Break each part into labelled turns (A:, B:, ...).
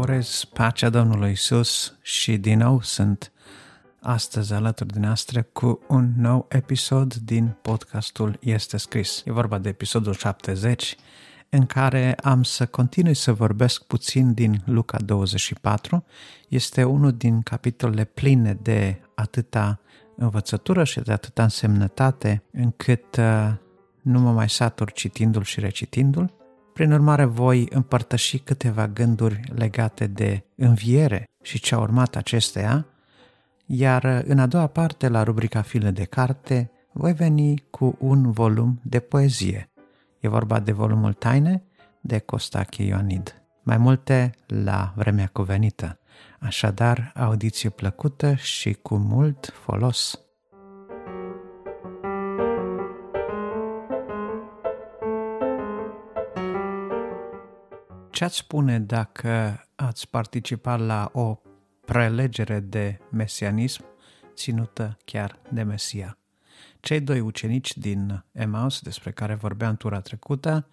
A: urez pacea Domnului Isus și din nou sunt astăzi alături de noastră cu un nou episod din podcastul Este Scris. E vorba de episodul 70 în care am să continui să vorbesc puțin din Luca 24. Este unul din capitolele pline de atâta învățătură și de atâta însemnătate încât uh, nu mă mai satur citindu-l și recitindu-l. Prin urmare, voi împărtăși câteva gânduri legate de înviere și ce a urmat acesteia, iar în a doua parte, la rubrica File de carte, voi veni cu un volum de poezie. E vorba de volumul Taine de Costache Ioanid. Mai multe la vremea cuvenită. Așadar, audiție plăcută și cu mult folos. Ce ați spune dacă ați participat la o prelegere de mesianism ținută chiar de Mesia? Cei doi ucenici din Emmaus, despre care vorbeam tura trecută,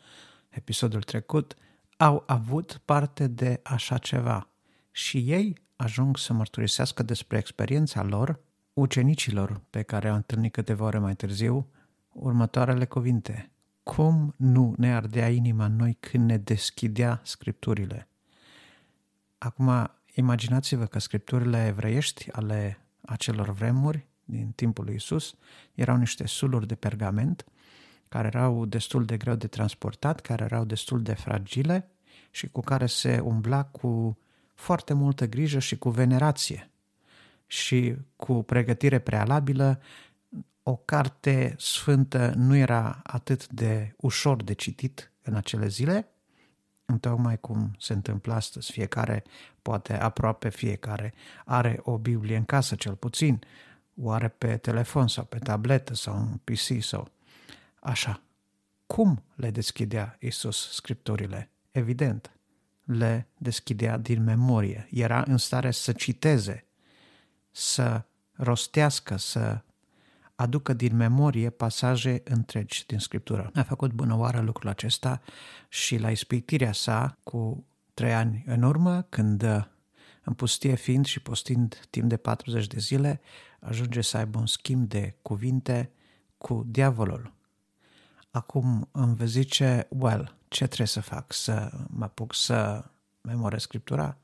A: episodul trecut, au avut parte de așa ceva și ei ajung să mărturisească despre experiența lor ucenicilor pe care au întâlnit câteva ore mai târziu următoarele cuvinte cum nu ne ardea inima în noi când ne deschidea scripturile. Acum, imaginați-vă că scripturile evreiești ale acelor vremuri, din timpul lui Isus, erau niște suluri de pergament care erau destul de greu de transportat, care erau destul de fragile și cu care se umbla cu foarte multă grijă și cu venerație și cu pregătire prealabilă o carte sfântă nu era atât de ușor de citit în acele zile, întocmai cum se întâmplă astăzi. Fiecare, poate aproape fiecare, are o Biblie în casă cel puțin, o are pe telefon sau pe tabletă sau un PC sau așa. Cum le deschidea Isus scripturile? Evident, le deschidea din memorie. Era în stare să citeze, să rostească, să aducă din memorie pasaje întregi din Scriptură. A făcut bună oară lucrul acesta și la ispitirea sa cu trei ani în urmă, când în pustie fiind și postind timp de 40 de zile, ajunge să aibă un schimb de cuvinte cu diavolul. Acum îmi vei zice, well, ce trebuie să fac? Să mă apuc să memorez Scriptura?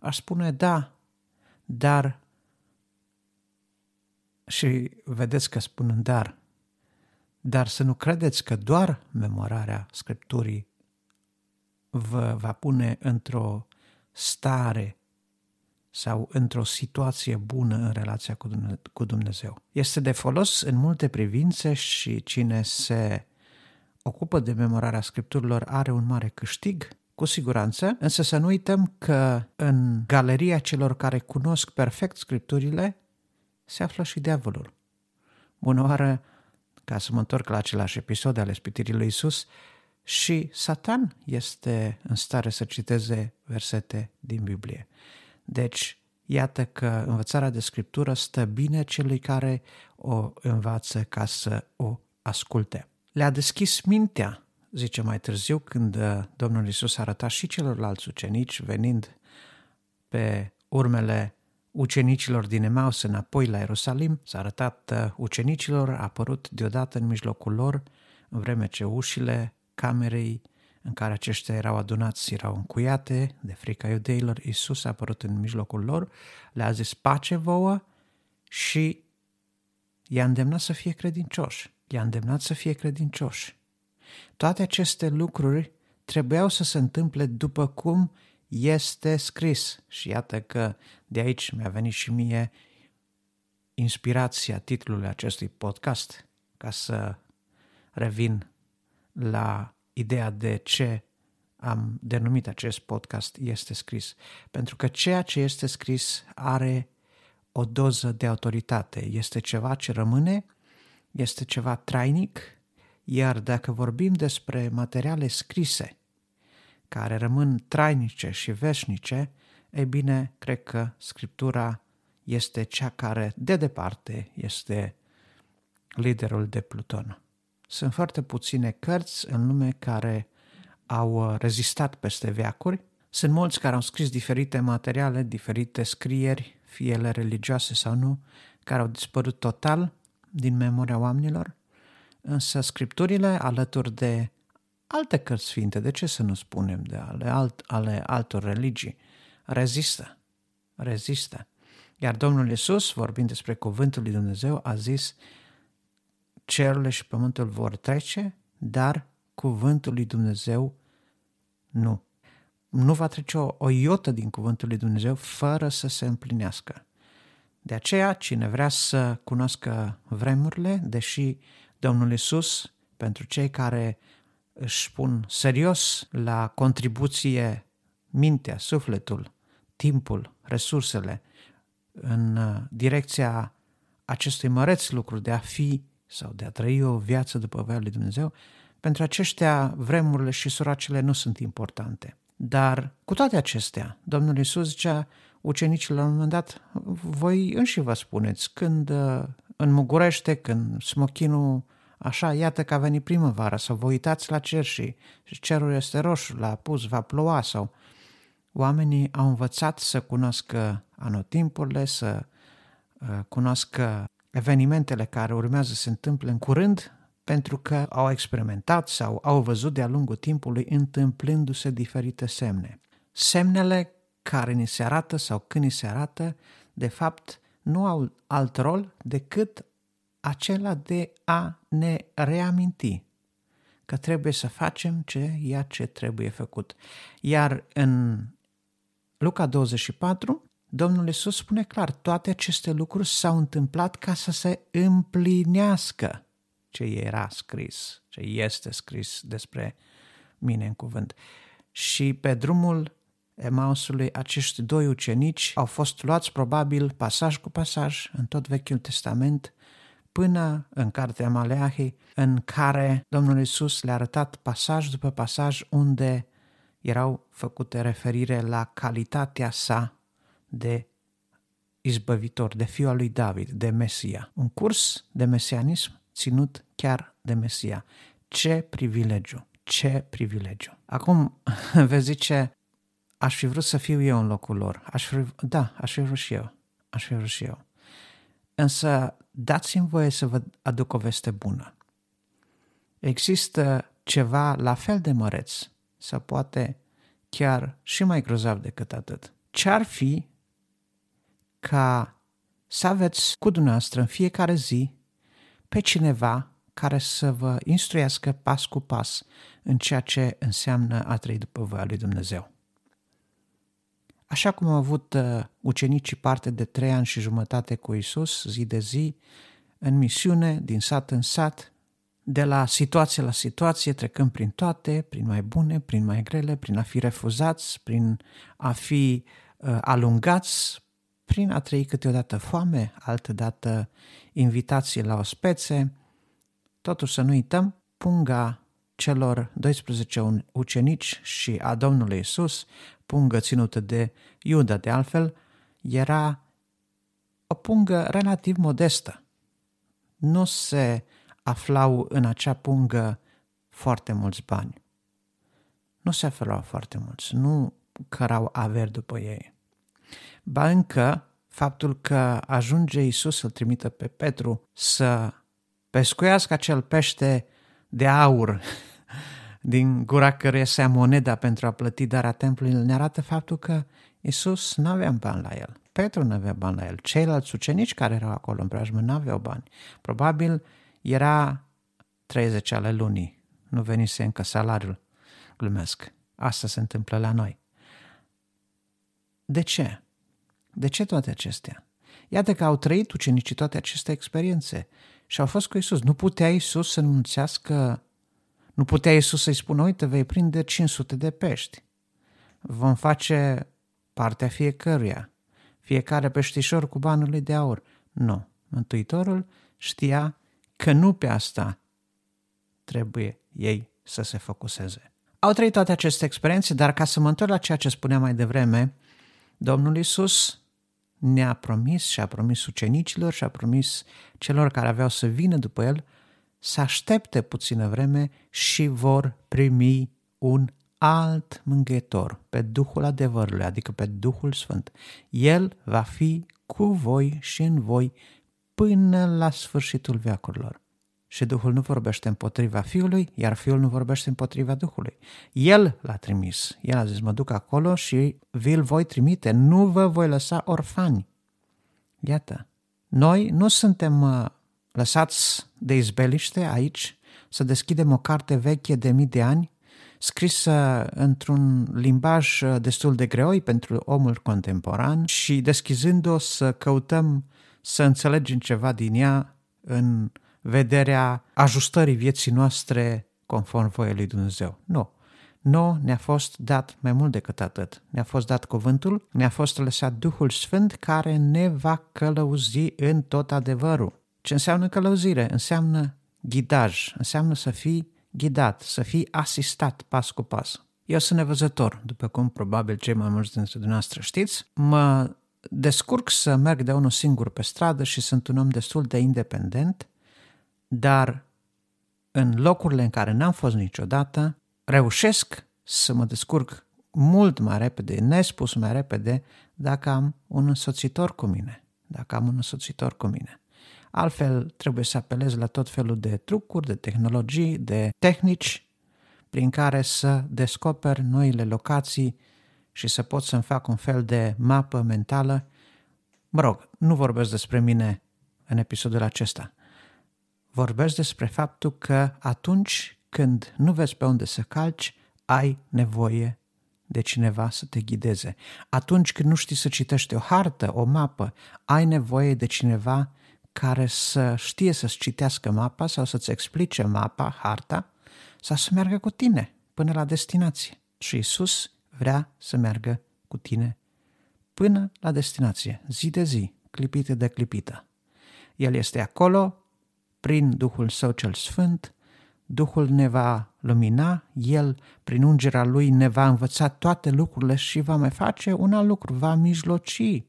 A: Aș spune da, dar și vedeți că spun în dar. Dar să nu credeți că doar memorarea Scripturii vă va pune într-o stare sau într-o situație bună în relația cu Dumnezeu. Este de folos în multe privințe și cine se ocupă de memorarea scripturilor are un mare câștig, cu siguranță, însă să nu uităm că în galeria celor care cunosc perfect scripturile se află și diavolul. Bună oară, ca să mă întorc la același episod ale spitirii lui Isus, și Satan este în stare să citeze versete din Biblie. Deci, iată că învățarea de scriptură stă bine celui care o învață ca să o asculte. Le-a deschis mintea, zice mai târziu, când uh, Domnul Isus arăta și celorlalți ucenici venind pe urmele ucenicilor din Emaus înapoi la Ierusalim, s-a arătat uh, ucenicilor, a apărut deodată în mijlocul lor, în vreme ce ușile camerei în care aceștia erau adunați erau încuiate de frica iudeilor, Iisus a apărut în mijlocul lor, le-a zis pace vouă și i-a îndemnat să fie credincioși. I-a îndemnat să fie credincioși. Toate aceste lucruri trebuiau să se întâmple după cum este scris. Și iată că de aici mi-a venit și mie inspirația titlului acestui podcast, ca să revin la ideea de ce am denumit acest podcast este scris. Pentru că ceea ce este scris are o doză de autoritate. Este ceva ce rămâne, este ceva trainic, iar dacă vorbim despre materiale scrise, care rămân trainice și veșnice, e bine, cred că Scriptura este cea care, de departe, este liderul de Pluton. Sunt foarte puține cărți în lume care au rezistat peste veacuri Sunt mulți care au scris diferite materiale, diferite scrieri, fie ele religioase sau nu, care au dispărut total din memoria oamenilor, însă scripturile, alături de alte cărți sfinte, de ce să nu spunem, de ale, alt, ale altor religii, rezistă, rezistă. Iar Domnul Iisus, vorbind despre cuvântul lui Dumnezeu, a zis, cerurile și pământul vor trece, dar cuvântul lui Dumnezeu nu. Nu va trece o, o iotă din cuvântul lui Dumnezeu fără să se împlinească. De aceea, cine vrea să cunoască vremurile, deși Domnul Iisus, pentru cei care își pun serios la contribuție mintea, sufletul, timpul, resursele în uh, direcția acestui măreț lucru de a fi sau de a trăi o viață după voia lui Dumnezeu, pentru aceștia vremurile și suracele nu sunt importante. Dar cu toate acestea, Domnul Iisus zicea ucenicilor la un moment dat, voi înși vă spuneți, când uh, înmugurește, când smochinul așa, iată că a venit primăvara, sau vă uitați la cer și cerul este roșu, l-a pus, va ploua, sau oamenii au învățat să cunoască anotimpurile, să uh, cunoască evenimentele care urmează să se întâmple în curând, pentru că au experimentat sau au văzut de-a lungul timpului întâmplându-se diferite semne. Semnele care ni se arată sau când ni se arată, de fapt, nu au alt rol decât acela de a ne reaminti că trebuie să facem ce ia ce trebuie făcut. Iar în Luca 24, Domnul Iisus spune clar, toate aceste lucruri s-au întâmplat ca să se împlinească ce era scris, ce este scris despre mine în cuvânt. Și pe drumul Emausului, acești doi ucenici au fost luați probabil pasaj cu pasaj în tot Vechiul Testament până în cartea Maleahi, în care Domnul Iisus le-a arătat pasaj după pasaj unde erau făcute referire la calitatea sa de izbăvitor, de fiul al lui David, de Mesia. Un curs de mesianism ținut chiar de Mesia. Ce privilegiu! Ce privilegiu! Acum vezi zice, aș fi vrut să fiu eu în locul lor. Aș fi, da, aș fi vrut și eu. Aș fi vrut și eu. Însă dați-mi voie să vă aduc o veste bună. Există ceva la fel de măreț, sau poate chiar și mai grozav decât atât. Ce-ar fi ca să aveți cu dumneavoastră în fiecare zi pe cineva care să vă instruiască pas cu pas în ceea ce înseamnă a trăi după voia lui Dumnezeu. Așa cum au avut uh, ucenicii parte de trei ani și jumătate cu Isus, zi de zi, în misiune, din sat în sat, de la situație la situație, trecând prin toate, prin mai bune, prin mai grele, prin a fi refuzați, prin a fi uh, alungați, prin a trăi câteodată foame, altădată invitații la ospețe. Totuși să nu uităm, punga celor 12 ucenici și a Domnului Isus, pungă ținută de Iuda de altfel, era o pungă relativ modestă. Nu se aflau în acea pungă foarte mulți bani. Nu se aflau foarte mulți, nu cărau averi după ei. Ba încă, faptul că ajunge Isus să-l trimită pe Petru să pescuiască acel pește de aur din gura căruia se moneda pentru a plăti darea templului, ne arată faptul că Isus nu avea bani la el. Petru nu avea bani la el. Ceilalți ucenici care erau acolo în preajmă nu aveau bani. Probabil era 30 ale lunii. Nu venise încă salariul. Glumesc. Asta se întâmplă la noi. De ce? De ce toate acestea? Iată că au trăit ucenicii toate aceste experiențe și au fost cu Isus. Nu putea Isus să înunțească, nu putea Isus să-i spună, uite, vei prinde 500 de pești. Vom face partea fiecăruia, fiecare peștișor cu banul lui de aur. Nu. Mântuitorul știa că nu pe asta trebuie ei să se focuseze. Au trăit toate aceste experiențe, dar ca să mă întorc la ceea ce spuneam mai devreme, Domnul Isus ne-a promis și a promis ucenicilor și a promis celor care aveau să vină după el să aștepte puțină vreme și vor primi un alt mângâietor, pe Duhul adevărului, adică pe Duhul Sfânt. El va fi cu voi și în voi până la sfârșitul veacurilor. Și Duhul nu vorbește împotriva Fiului, iar Fiul nu vorbește împotriva Duhului. El l-a trimis. El a zis, mă duc acolo și vi-l voi trimite. Nu vă voi lăsa orfani. Iată, noi nu suntem uh, lăsați de izbeliște aici să deschidem o carte veche de mii de ani, scrisă într-un limbaj uh, destul de greoi pentru omul contemporan și deschizând-o să căutăm să înțelegem ceva din ea în vederea ajustării vieții noastre conform voiei lui Dumnezeu. Nu. Nu ne-a fost dat mai mult decât atât. Ne-a fost dat cuvântul, ne-a fost lăsat Duhul Sfânt care ne va călăuzi în tot adevărul. Ce înseamnă călăuzire? Înseamnă ghidaj, înseamnă să fii ghidat, să fii asistat pas cu pas. Eu sunt nevăzător, după cum probabil cei mai mulți dintre dumneavoastră știți. Mă descurc să merg de unul singur pe stradă și sunt un om destul de independent, dar în locurile în care n-am fost niciodată, reușesc să mă descurc mult mai repede, nespus mai repede, dacă am un însoțitor cu mine. Dacă am un însoțitor cu mine. Altfel trebuie să apelez la tot felul de trucuri, de tehnologii, de tehnici prin care să descoper noile locații și să pot să-mi fac un fel de mapă mentală. Mă rog, nu vorbesc despre mine în episodul acesta. Vorbesc despre faptul că atunci când nu vezi pe unde să calci, ai nevoie de cineva să te ghideze. Atunci când nu știi să citești o hartă, o mapă, ai nevoie de cineva care să știe să-ți citească mapa sau să-ți explice mapa, harta, sau să meargă cu tine până la destinație. Și Isus vrea să meargă cu tine până la destinație, zi de zi, clipită de clipită. El este acolo, prin Duhul Său cel Sfânt, Duhul ne va lumina, El, prin ungerea Lui, ne va învăța toate lucrurile și va mai face un alt lucru, va mijloci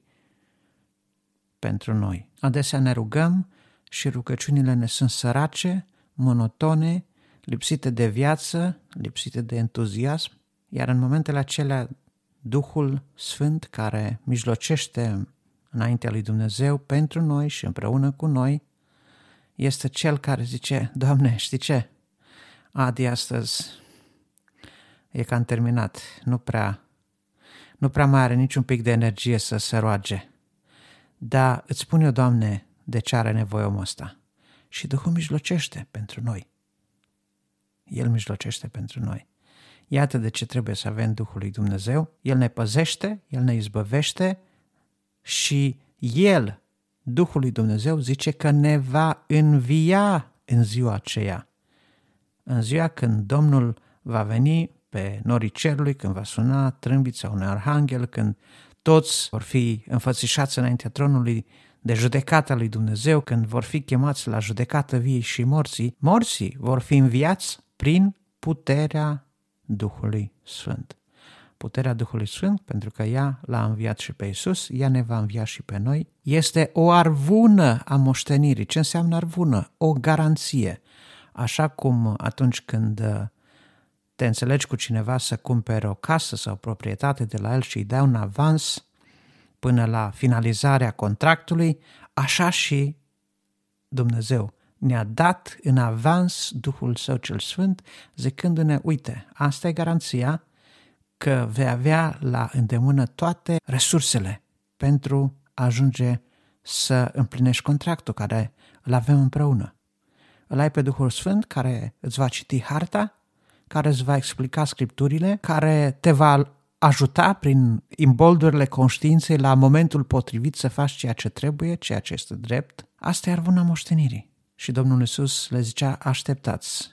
A: pentru noi. Adesea ne rugăm și rugăciunile ne sunt sărace, monotone, lipsite de viață, lipsite de entuziasm, iar în momentele acelea Duhul Sfânt care mijlocește înaintea lui Dumnezeu pentru noi și împreună cu noi este cel care zice, Doamne, știi ce? Adi astăzi e cam terminat, nu prea, nu prea mai are niciun pic de energie să se roage. Dar îți spun eu, Doamne, de ce are nevoie omul ăsta. Și Duhul mijlocește pentru noi. El mijlocește pentru noi. Iată de ce trebuie să avem Duhul lui Dumnezeu. El ne păzește, El ne izbăvește și El, Duhul lui Dumnezeu, zice că ne va învia în ziua aceea. În ziua când Domnul va veni pe norii cerului, când va suna trâmbița unui arhanghel, când toți vor fi înfățișați înaintea tronului de judecata lui Dumnezeu, când vor fi chemați la judecată vii și morții, morții vor fi înviați prin puterea Duhului Sfânt. Puterea Duhului Sfânt, pentru că ea l-a înviat și pe Isus, ea ne va învia și pe noi, este o arvună a moștenirii. Ce înseamnă arvună? O garanție. Așa cum atunci când te înțelegi cu cineva să cumpere o casă sau o proprietate de la el și îi dai un avans până la finalizarea contractului, așa și Dumnezeu ne-a dat în avans Duhul Său cel Sfânt, zicându-ne, uite, asta e garanția că vei avea la îndemână toate resursele pentru a ajunge să împlinești contractul care îl avem împreună. Îl ai pe Duhul Sfânt care îți va citi harta, care îți va explica scripturile, care te va ajuta prin imboldurile conștiinței la momentul potrivit să faci ceea ce trebuie, ceea ce este drept. Asta e arvuna moștenirii. Și Domnul Iisus le zicea, așteptați,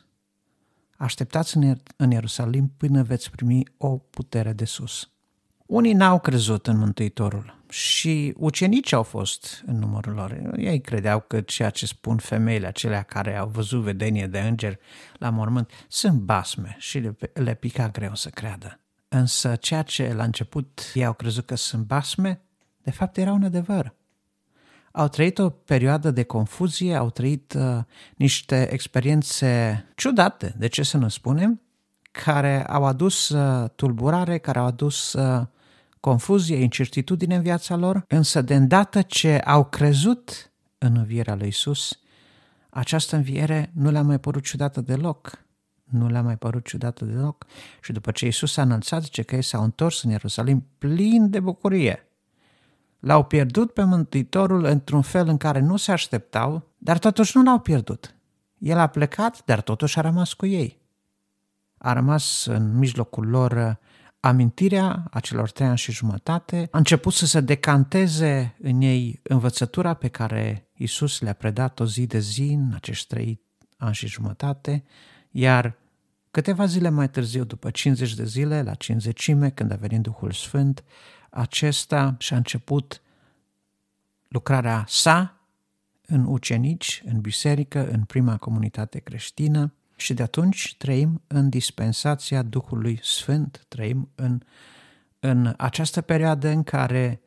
A: așteptați în Ierusalim până veți primi o putere de sus. Unii n-au crezut în Mântuitorul și ucenicii au fost în numărul lor. Ei credeau că ceea ce spun femeile, acelea care au văzut vedenie de îngeri la mormânt, sunt basme și le, le pica greu să creadă. Însă ceea ce la început ei au crezut că sunt basme, de fapt era un adevăr. Au trăit o perioadă de confuzie, au trăit uh, niște experiențe ciudate, de ce să nu spunem, care au adus uh, tulburare, care au adus uh, confuzie, incertitudine în viața lor, însă de îndată ce au crezut în învierea lui Isus, această înviere nu le-a mai părut ciudată deloc. Nu le-a mai părut ciudată deloc. Și după ce Isus a înălțat, zice că ei s-au întors în Ierusalim plin de bucurie. L-au pierdut pe Mântuitorul într-un fel în care nu se așteptau, dar totuși nu l-au pierdut. El a plecat, dar totuși a rămas cu ei. A rămas în mijlocul lor amintirea acelor trei ani și jumătate, a început să se decanteze în ei învățătura pe care Isus le-a predat o zi de zi în acești trei ani și jumătate, iar câteva zile mai târziu, după 50 de zile, la cinzecime, când a venit Duhul Sfânt, acesta și-a început lucrarea sa în ucenici, în biserică, în prima comunitate creștină și de atunci trăim în dispensația Duhului Sfânt, trăim în, în această perioadă în care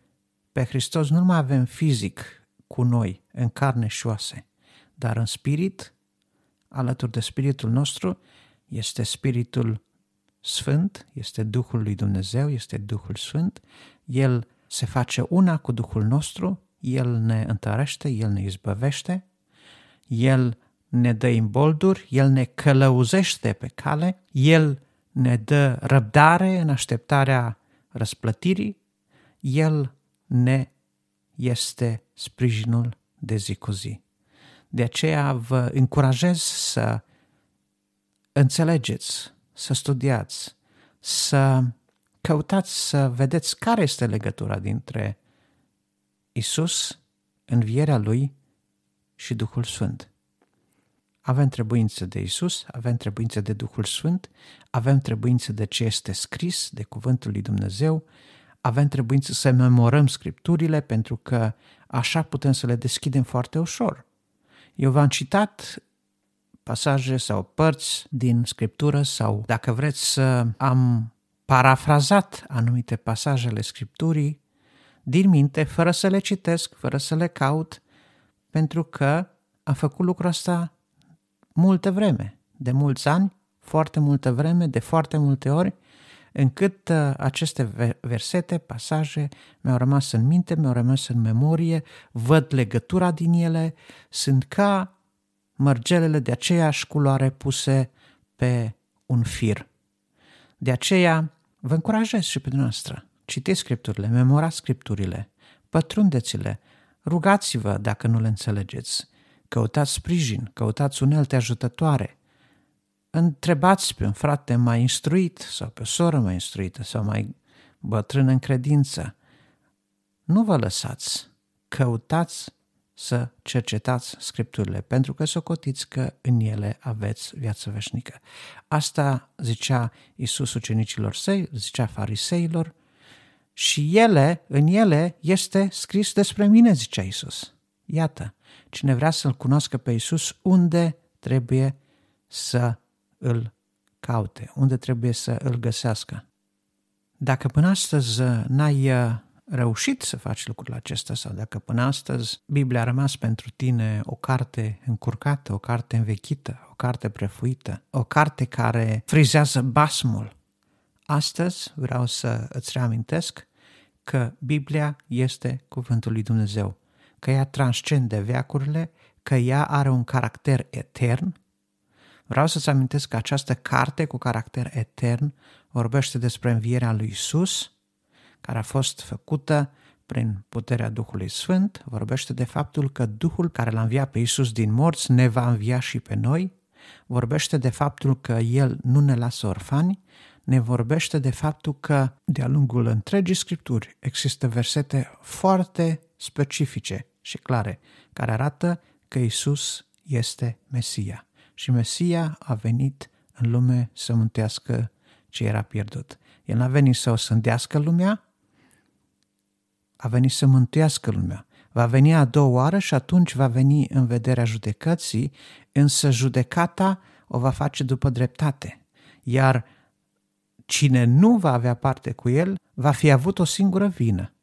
A: pe Hristos nu mai avem fizic cu noi, în carne și oase, dar în spirit, alături de spiritul nostru, este spiritul Sfânt, este Duhul lui Dumnezeu, este Duhul Sfânt, El se face una cu Duhul nostru, El ne întărește, El ne izbăvește, El ne dă imbolduri, El ne călăuzește pe cale, El ne dă răbdare în așteptarea răsplătirii, El ne este sprijinul de zi cu zi. De aceea vă încurajez să înțelegeți, să studiați, să căutați să vedeți care este legătura dintre Isus, învierea Lui și Duhul Sfânt. Avem trebuință de Isus, avem trebuință de Duhul Sfânt, avem trebuință de ce este scris, de Cuvântul lui Dumnezeu, avem trebuință să memorăm Scripturile pentru că așa putem să le deschidem foarte ușor. Eu v-am citat pasaje sau părți din Scriptură sau, dacă vreți, să am parafrazat anumite pasajele Scripturii din minte, fără să le citesc, fără să le caut, pentru că am făcut lucrul ăsta multă vreme, de mulți ani, foarte multă vreme, de foarte multe ori, încât uh, aceste versete, pasaje mi-au rămas în minte, mi-au rămas în memorie, văd legătura din ele, sunt ca mărgelele de aceeași culoare puse pe un fir. De aceea vă încurajez și pe dumneavoastră. Citiți scripturile, memorați scripturile, pătrundeți-le, rugați-vă dacă nu le înțelegeți, căutați sprijin, căutați unelte ajutătoare, întrebați pe un frate mai instruit sau pe o soră mai instruită sau mai bătrână în credință. Nu vă lăsați, căutați să cercetați scripturile, pentru că socotiți că în ele aveți viață veșnică. Asta zicea Iisus ucenicilor săi, zicea fariseilor, și ele, în ele, este scris despre mine, zicea Iisus. Iată, cine vrea să-L cunoască pe Iisus, unde trebuie să îl caute, unde trebuie să îl găsească. Dacă până astăzi n-ai uh, reușit să faci lucrul acesta sau dacă până astăzi Biblia a rămas pentru tine o carte încurcată, o carte învechită, o carte prefuită, o carte care frizează basmul, astăzi vreau să îți reamintesc că Biblia este cuvântul lui Dumnezeu, că ea transcende veacurile, că ea are un caracter etern. Vreau să-ți amintesc că această carte cu caracter etern vorbește despre învierea lui Isus, care a fost făcută prin puterea Duhului Sfânt, vorbește de faptul că Duhul care l-a înviat pe Isus din morți ne va învia și pe noi, vorbește de faptul că El nu ne lasă orfani, ne vorbește de faptul că de-a lungul întregii scripturi există versete foarte specifice și clare care arată că Isus este Mesia și Mesia a venit în lume să mântească ce era pierdut. El n-a venit să o sândească lumea, a venit să mântuiască lumea. Va veni a doua oară și atunci va veni în vederea judecății, însă judecata o va face după dreptate. Iar cine nu va avea parte cu el, va fi avut o singură vină,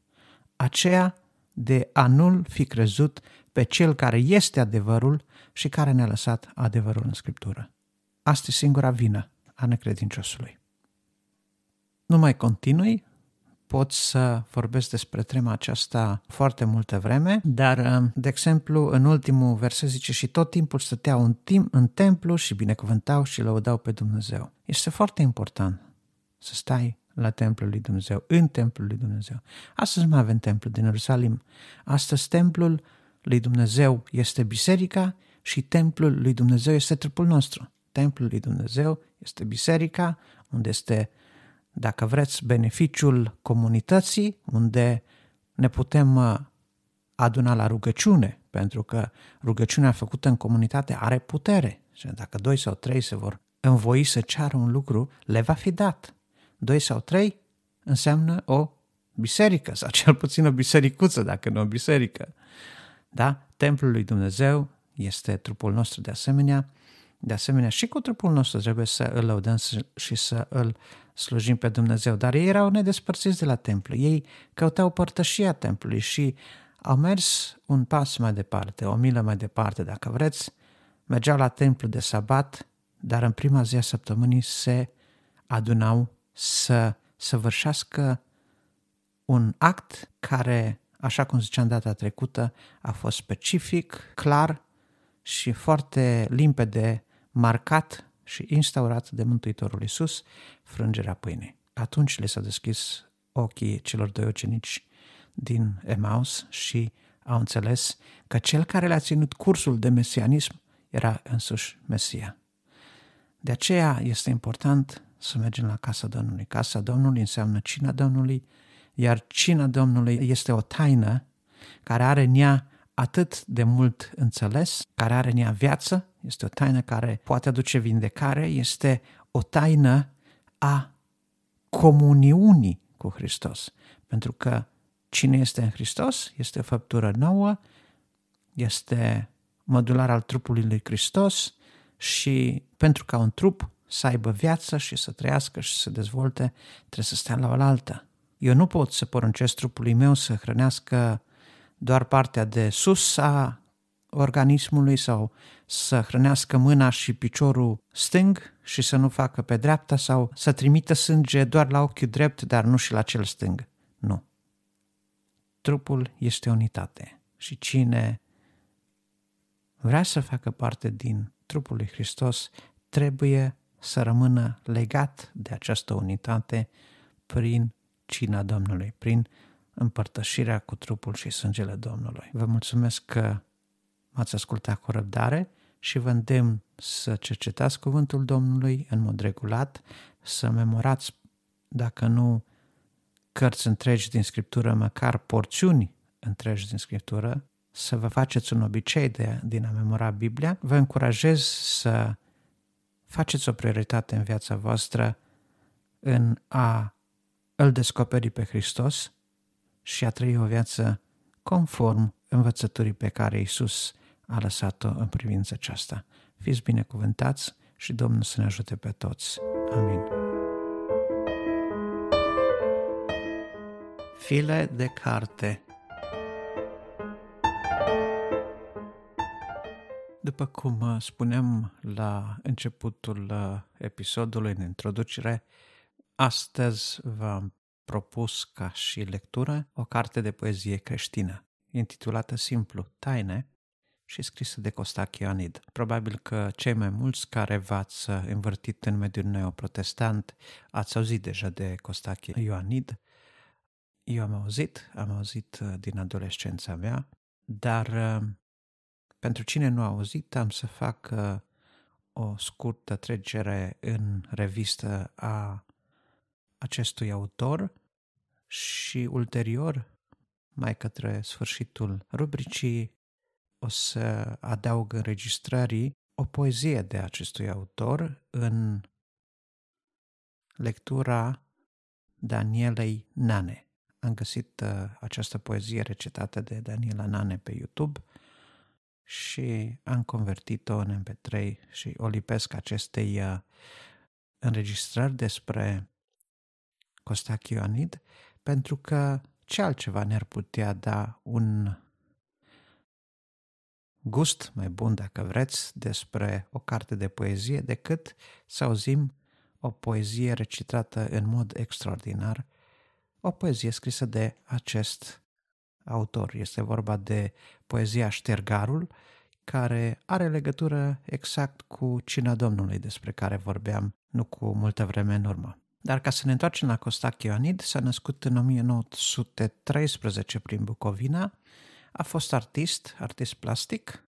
A: aceea de a nu fi crezut pe cel care este adevărul și care ne-a lăsat adevărul în Scriptură. Asta e singura vină. a necredinciosului. Nu mai continui, pot să vorbesc despre tema aceasta foarte multă vreme, dar, uh, de exemplu, în ultimul verset zice și tot timpul stăteau în, timp, în templu și binecuvântau și lăudau pe Dumnezeu. Este foarte important să stai la templul lui Dumnezeu, în templul lui Dumnezeu. Astăzi mai avem templul din Ierusalim. Astăzi templul lui Dumnezeu este biserica și templul lui Dumnezeu este trupul nostru. Templul lui Dumnezeu este biserica, unde este, dacă vreți, beneficiul comunității, unde ne putem uh, aduna la rugăciune, pentru că rugăciunea făcută în comunitate are putere. Și dacă doi sau trei se vor învoi să ceară un lucru, le va fi dat. Doi sau trei înseamnă o biserică, sau cel puțin o bisericuță, dacă nu o biserică. Da? Templul lui Dumnezeu este trupul nostru de asemenea. De asemenea, și cu trupul nostru trebuie să îl lăudăm și să îl slujim pe Dumnezeu. Dar ei erau nedespărțiți de la templu. Ei căutau părtășia templului și au mers un pas mai departe, o milă mai departe, dacă vreți. Mergeau la templu de sabat, dar în prima zi a săptămânii se adunau să săvârșească un act care, așa cum ziceam data trecută, a fost specific, clar și foarte limpede marcat și instaurat de Mântuitorul Iisus, frângerea pâinii. Atunci le s-a deschis ochii celor doi ucenici din Emaus și au înțeles că cel care le-a ținut cursul de mesianism era însuși Mesia. De aceea este important să mergem la casa Domnului. Casa Domnului înseamnă cina Domnului, iar cina Domnului este o taină care are în ea atât de mult înțeles, care are în ea viață, este o taină care poate aduce vindecare, este o taină a comuniunii cu Hristos. Pentru că cine este în Hristos este o făptură nouă, este modular al trupului lui Hristos și pentru ca un trup să aibă viață și să trăiască și să se dezvolte, trebuie să stea la oaltă. Eu nu pot să poruncesc trupului meu să hrănească doar partea de sus a organismului sau să hrănească mâna și piciorul stâng și să nu facă pe dreapta sau să trimită sânge doar la ochiul drept, dar nu și la cel stâng. Nu. Trupul este unitate și cine vrea să facă parte din trupul lui Hristos trebuie să rămână legat de această unitate prin cina Domnului, prin împărtășirea cu trupul și sângele Domnului. Vă mulțumesc că m-ați ascultat cu răbdare și vă îndemn să cercetați cuvântul Domnului în mod regulat, să memorați, dacă nu cărți întregi din Scriptură, măcar porțiuni întregi din Scriptură, să vă faceți un obicei de, din a memora Biblia. Vă încurajez să faceți o prioritate în viața voastră în a îl descoperi pe Hristos și a trăi o viață conform învățăturii pe care Isus a lăsat-o în privința aceasta. Fiți binecuvântați și Domnul să ne ajute pe toți. Amin. File de carte După cum uh, spuneam la începutul uh, episodului în introducere, astăzi v-am propus ca și lectură o carte de poezie creștină, intitulată simplu Taine și scrisă de Costache Ioanid. Probabil că cei mai mulți care v-ați uh, învârtit în mediul neoprotestant ați auzit deja de Costache Ioanid. Eu am auzit, am auzit din adolescența mea, dar pentru cine nu a auzit, am să fac uh, o scurtă trecere în revistă a acestui autor și ulterior, mai către sfârșitul rubricii, o să adaug înregistrării o poezie de acestui autor în lectura Danielei Nane. Am găsit uh, această poezie recitată de Daniela Nane pe YouTube – și am convertit-o în MP3 și o lipesc acestei uh, înregistrări despre Costache Ioanid, pentru că ce altceva ne-ar putea da un gust mai bun, dacă vreți, despre o carte de poezie, decât să auzim o poezie recitată în mod extraordinar, o poezie scrisă de acest autor. Este vorba de poezia Ștergarul, care are legătură exact cu Cina Domnului despre care vorbeam nu cu multă vreme în urmă. Dar ca să ne întoarcem la Costac Ioanid, s-a născut în 1913 prin Bucovina, a fost artist, artist plastic,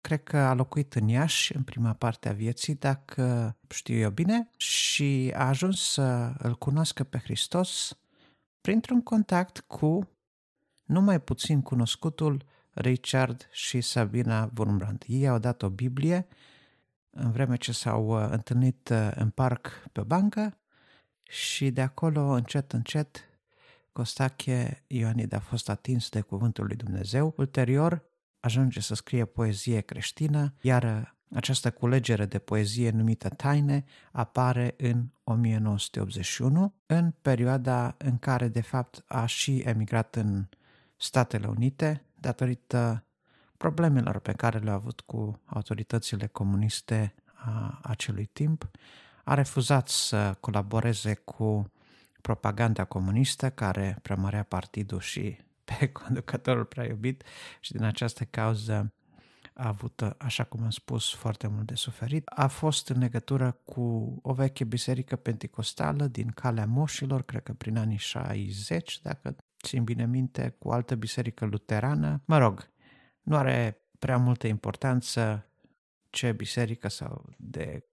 A: cred că a locuit în Iași în prima parte a vieții, dacă știu eu bine, și a ajuns să îl cunoască pe Hristos printr-un contact cu numai puțin cunoscutul Richard și Sabina Wurmbrand. Ei au dat o Biblie în vreme ce s-au uh, întâlnit uh, în parc pe bancă și de acolo, încet, încet, Costache Ioanid a fost atins de cuvântul lui Dumnezeu. Ulterior, ajunge să scrie poezie creștină, iar uh, această culegere de poezie numită Taine apare în 1981, în perioada în care, de fapt, a și emigrat în Statele Unite, datorită problemelor pe care le-a avut cu autoritățile comuniste a acelui timp, a refuzat să colaboreze cu propaganda comunistă care premărea partidul și pe conducătorul prea iubit și din această cauză a avut, așa cum am spus, foarte mult de suferit. A fost în legătură cu o veche biserică pentecostală din Calea Moșilor, cred că prin anii 60, dacă țin bine minte, cu o altă biserică luterană. Mă rog, nu are prea multă importanță ce biserică sau de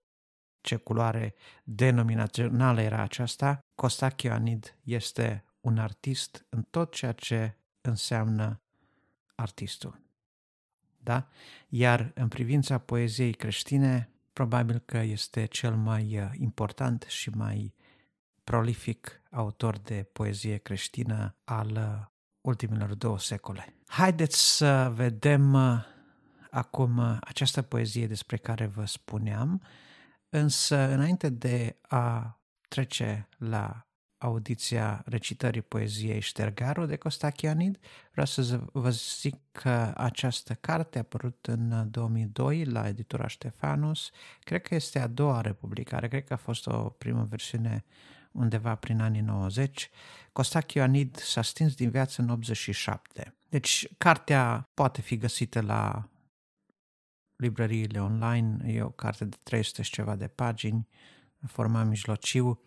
A: ce culoare denominațională era aceasta. Costache Ioanid este un artist în tot ceea ce înseamnă artistul. Da? Iar în privința poeziei creștine, probabil că este cel mai uh, important și mai prolific autor de poezie creștină al uh, ultimilor două secole. Haideți să vedem uh, acum această poezie despre care vă spuneam, însă înainte de a trece la audiția recitării poeziei Ștergaru de Costachianid. Vreau să vă zic că această carte a apărut în 2002 la editura Ștefanus. Cred că este a doua republicare, cred că a fost o primă versiune undeva prin anii 90. Costachianid s-a stins din viață în 87. Deci cartea poate fi găsită la librăriile online, e o carte de 300 și ceva de pagini, format mijlociu,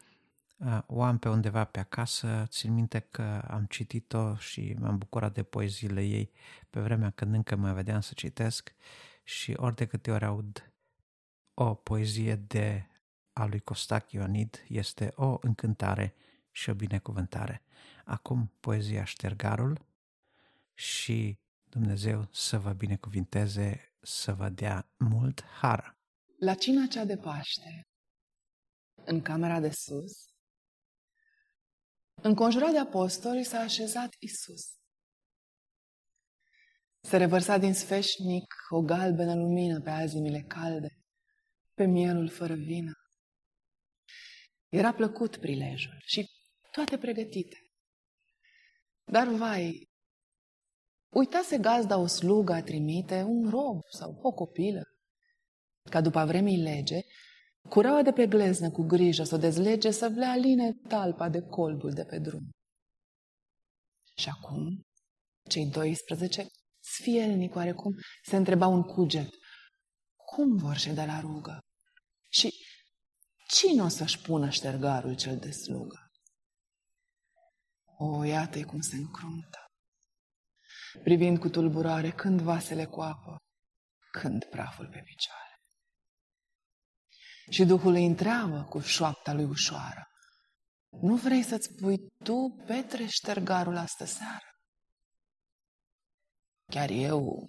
A: o am pe undeva pe acasă, țin minte că am citit-o și m-am bucurat de poeziile ei pe vremea când încă mai vedeam să citesc și ori de câte ori aud o poezie de a lui Costac Ionid este o încântare și o binecuvântare. Acum poezia Ștergarul și Dumnezeu să vă binecuvinteze, să vă dea mult har.
B: La cina cea de Paște, în camera de sus, Înconjurat de apostoli s-a așezat Isus. Se revărsa din sfeșnic o galbenă lumină pe azimile calde, pe mielul fără vină. Era plăcut prilejul și toate pregătite. Dar, vai, uitase gazda o slugă a trimite, un rob sau o copilă, ca după vremii lege, Curaua de pe gleznă cu grijă să o dezlege, să le aline talpa de colbul de pe drum. Și acum, cei 12, sfielnic oarecum, se întreba un cuget. Cum vor ședea la rugă? Și cine o să-și pună ștergarul cel de slugă? O, iată-i cum se încruntă. Privind cu tulburare când vasele cu apă, când praful pe picioare. Și Duhul îi întreabă cu șoapta lui ușoară. Nu vrei să-ți pui tu, Petre, ștergarul astă seară? Chiar eu...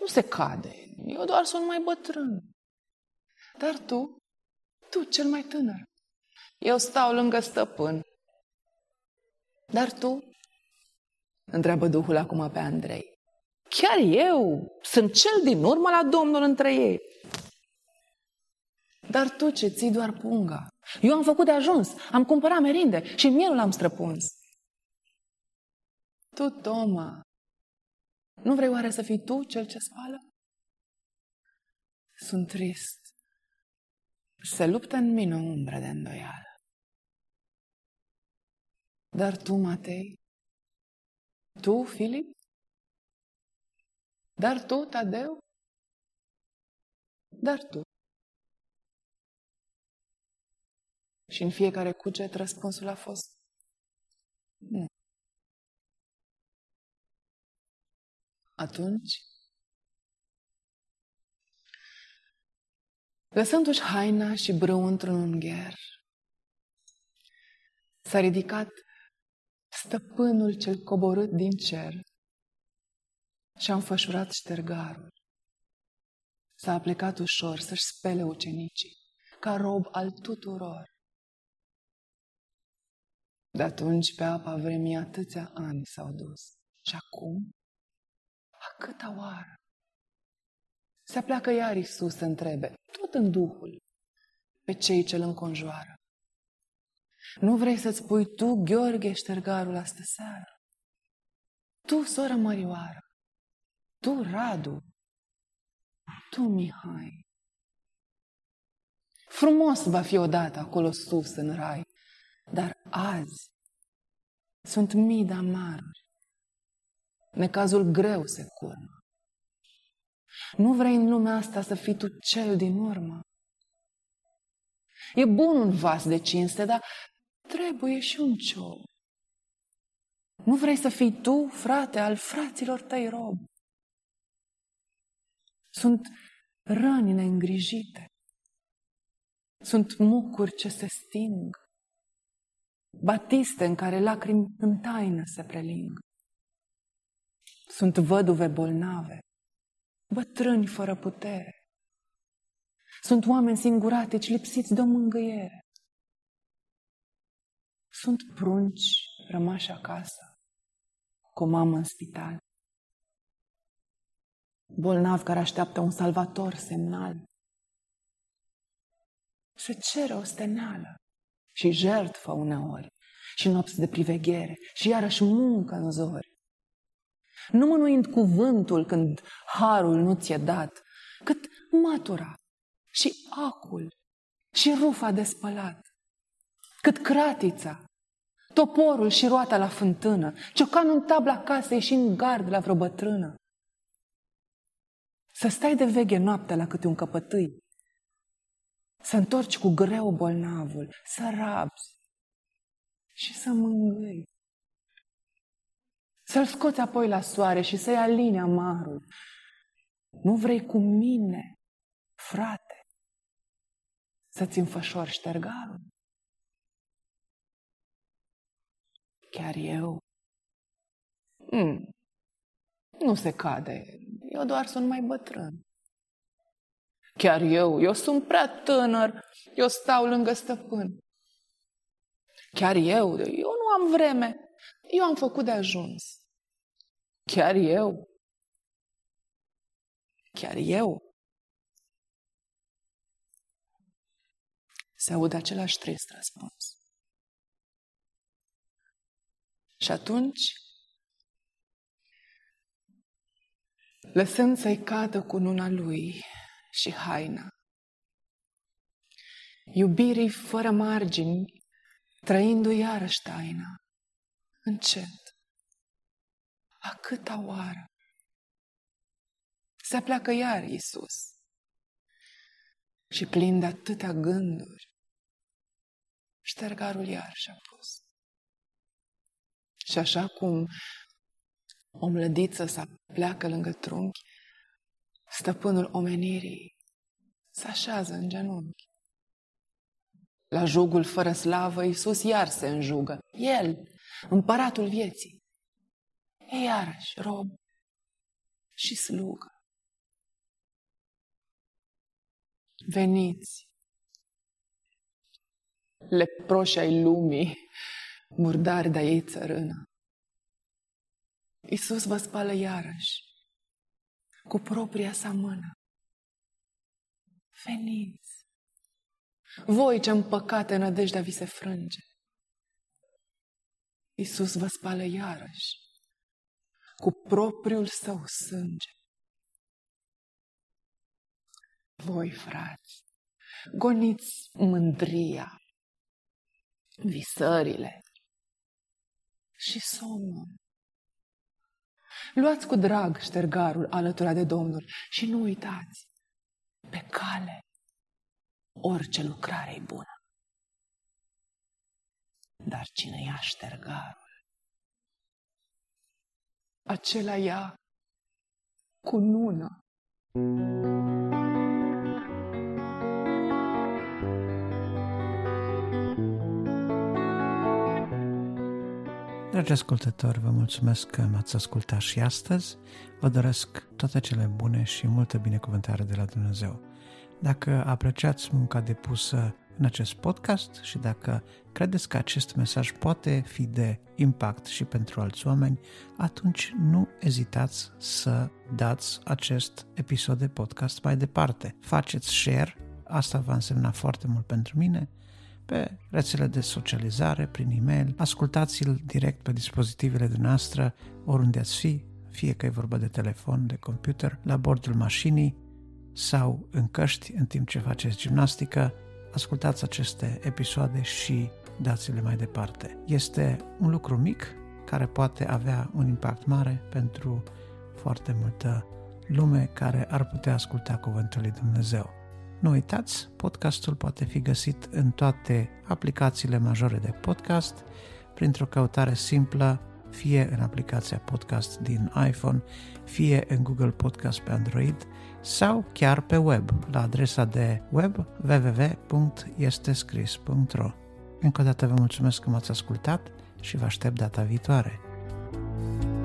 B: Nu se cade, eu doar sunt mai bătrân. Dar tu, tu cel mai tânăr, eu stau lângă stăpân. Dar tu? Întreabă Duhul acum pe Andrei. Chiar eu sunt cel din urmă la Domnul între ei. Dar tu ce ții doar punga? Eu am făcut de ajuns, am cumpărat merinde și mielul am străpuns. Tu, Toma, nu vrei oare să fii tu cel ce spală? Sunt trist. Se luptă în mine o umbră de îndoială. Dar tu, Matei, tu, Filip, dar tu, Tadeu, dar tu. Și în fiecare cuget răspunsul a fost nu. Atunci, lăsându-și haina și brâu într-un ungher, s-a ridicat stăpânul cel coborât din cer și a înfășurat ștergarul. S-a plecat ușor să-și spele ucenicii, ca rob al tuturor. De atunci pe apa vremii atâția ani s-au dus. Și acum, a câta oară? Se pleacă iar Iisus să întrebe, tot în Duhul, pe cei ce îl înconjoară. Nu vrei să-ți pui tu, Gheorghe, ștergarul astă seară? Tu, sora Mărioară, tu, Radu, tu, Mihai. Frumos va fi odată acolo sus în rai, dar azi sunt mii de amaruri. Necazul greu se curmă. Nu vrei în lumea asta să fii tu cel din urmă. E bun un vas de cinste, dar trebuie și un ciou. Nu vrei să fii tu, frate, al fraților tăi rob. Sunt răni neîngrijite. Sunt mucuri ce se sting batiste în care lacrimi în taină se preling. Sunt văduve bolnave, bătrâni fără putere. Sunt oameni singuratici lipsiți de o mângâiere. Sunt prunci rămași acasă, cu o mamă în spital. Bolnav care așteaptă un salvator semnal. Se cere o steneală și jertfă uneori, și nopți de priveghere, și iarăși muncă în zori. Nu mânuind cuvântul când harul nu ți-e dat, cât matura și acul și rufa de spălat, cât cratița, toporul și roata la fântână, ciocanul în tabla casei și în gard la vreo bătrână. Să stai de veghe noaptea la câte un căpătâi, să întorci cu greu bolnavul, să rabzi și să mângâi. Să-l scoți apoi la soare și să-i aline amarul. Nu vrei cu mine, frate, să-ți înfășori ștergarul? Chiar eu? Mm, nu se cade. Eu doar sunt mai bătrân. Chiar eu, eu sunt prea tânăr, eu stau lângă stăpân. Chiar eu, eu nu am vreme, eu am făcut de ajuns. Chiar eu. Chiar eu. Se aude același trist răspuns. Și atunci, lăsând să-i cadă cu luna lui, și haina. Iubirii fără margini, trăindu iarăși taina, încet. A câta oară? Se pleacă iar Iisus și plin de atâtea gânduri, ștergarul iar și-a pus. Și așa cum o mlădiță să pleacă lângă trunchi, stăpânul omenirii, se așează în genunchi. La jugul fără slavă, Iisus iar se înjugă. El, împăratul vieții. E iarăși rob și slugă. Veniți, leproși ai lumii, murdari de ei țărână. Iisus vă spală iarăși cu propria sa mână. Veniți! Voi ce în păcate nădejdea vi se frânge. Iisus vă spală iarăși cu propriul său sânge. Voi, frați, Goniți mândria, visările și somnul. Luați cu drag ștergarul alătura de Domnul și nu uitați, pe cale orice lucrare e bună. Dar cine ia ștergarul, acela ia cu nună.
A: Dragi ascultători, vă mulțumesc că m-ați ascultat și astăzi. Vă doresc toate cele bune și multă binecuvântare de la Dumnezeu. Dacă apreciați munca depusă în acest podcast și dacă credeți că acest mesaj poate fi de impact și pentru alți oameni, atunci nu ezitați să dați acest episod de podcast mai departe. Faceți share, asta va însemna foarte mult pentru mine, pe rețele de socializare, prin e-mail, ascultați-l direct pe dispozitivele noastre, oriunde ați fi, fie că e vorba de telefon, de computer, la bordul mașinii sau în căști în timp ce faceți gimnastică, ascultați aceste episoade și dați-le mai departe. Este un lucru mic care poate avea un impact mare pentru foarte multă lume care ar putea asculta Cuvântul lui Dumnezeu. Nu uitați, podcastul poate fi găsit în toate aplicațiile majore de podcast, printr-o căutare simplă, fie în aplicația podcast din iPhone, fie în Google Podcast pe Android sau chiar pe web, la adresa de web www.estescris.ro. Încă o dată vă mulțumesc că m-ați ascultat și vă aștept data viitoare. thank you